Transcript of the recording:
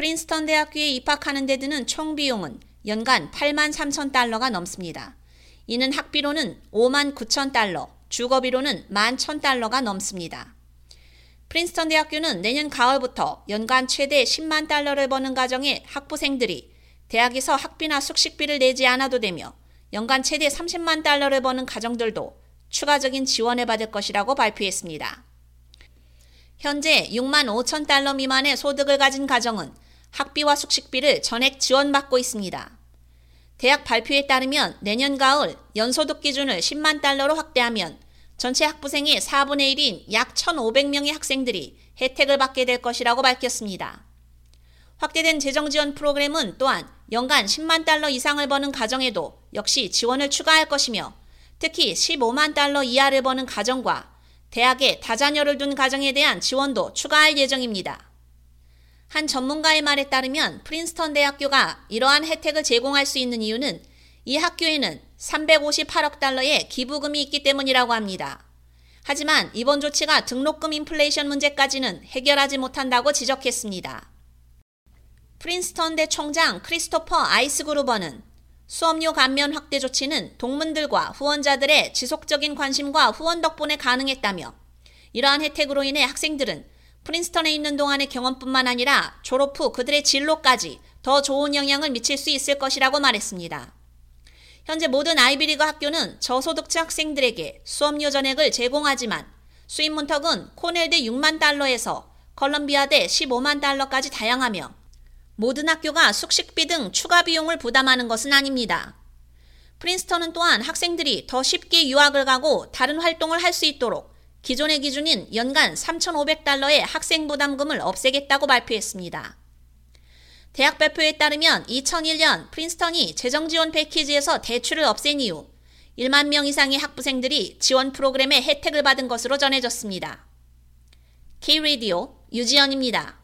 프린스턴 대학교에 입학하는 데 드는 총 비용은 연간 8만 3천 달러가 넘습니다. 이는 학비로는 5만 9천 달러, 주거비로는 1만 1천 달러가 넘습니다. 프린스턴 대학교는 내년 가을부터 연간 최대 10만 달러를 버는 가정의 학부생들이 대학에서 학비나 숙식비를 내지 않아도 되며 연간 최대 30만 달러를 버는 가정들도 추가적인 지원을 받을 것이라고 발표했습니다. 현재 6만 5천 달러 미만의 소득을 가진 가정은 학비와 숙식비를 전액 지원받고 있습니다. 대학 발표에 따르면 내년 가을 연소득 기준을 10만 달러로 확대하면 전체 학부생의 4분의 1인 약 1,500명의 학생들이 혜택을 받게 될 것이라고 밝혔습니다. 확대된 재정 지원 프로그램은 또한 연간 10만 달러 이상을 버는 가정에도 역시 지원을 추가할 것이며 특히 15만 달러 이하를 버는 가정과 대학에 다자녀를 둔 가정에 대한 지원도 추가할 예정입니다. 한 전문가의 말에 따르면 프린스턴 대학교가 이러한 혜택을 제공할 수 있는 이유는 이 학교에는 358억 달러의 기부금이 있기 때문이라고 합니다. 하지만 이번 조치가 등록금 인플레이션 문제까지는 해결하지 못한다고 지적했습니다. 프린스턴 대 총장 크리스토퍼 아이스그루버는 수업료 감면 확대 조치는 동문들과 후원자들의 지속적인 관심과 후원 덕분에 가능했다며 이러한 혜택으로 인해 학생들은 프린스턴에 있는 동안의 경험뿐만 아니라 졸업 후 그들의 진로까지 더 좋은 영향을 미칠 수 있을 것이라고 말했습니다. 현재 모든 아이비리그 학교는 저소득자 학생들에게 수업료 전액을 제공하지만 수입 문턱은 코넬대 6만 달러에서 컬럼비아대 15만 달러까지 다양하며 모든 학교가 숙식비 등 추가 비용을 부담하는 것은 아닙니다. 프린스턴은 또한 학생들이 더 쉽게 유학을 가고 다른 활동을 할 수 있도록 기존의 기준인 연간 3,500달러의 학생 부담금을 없애겠다고 발표했습니다. 대학 발표에 따르면 2001년 프린스턴이 재정 지원 패키지에서 대출을 없앤 이후 1만 명 이상의 학부생들이 지원 프로그램의 혜택을 받은 것으로 전해졌습니다. K-Radio 유지연입니다.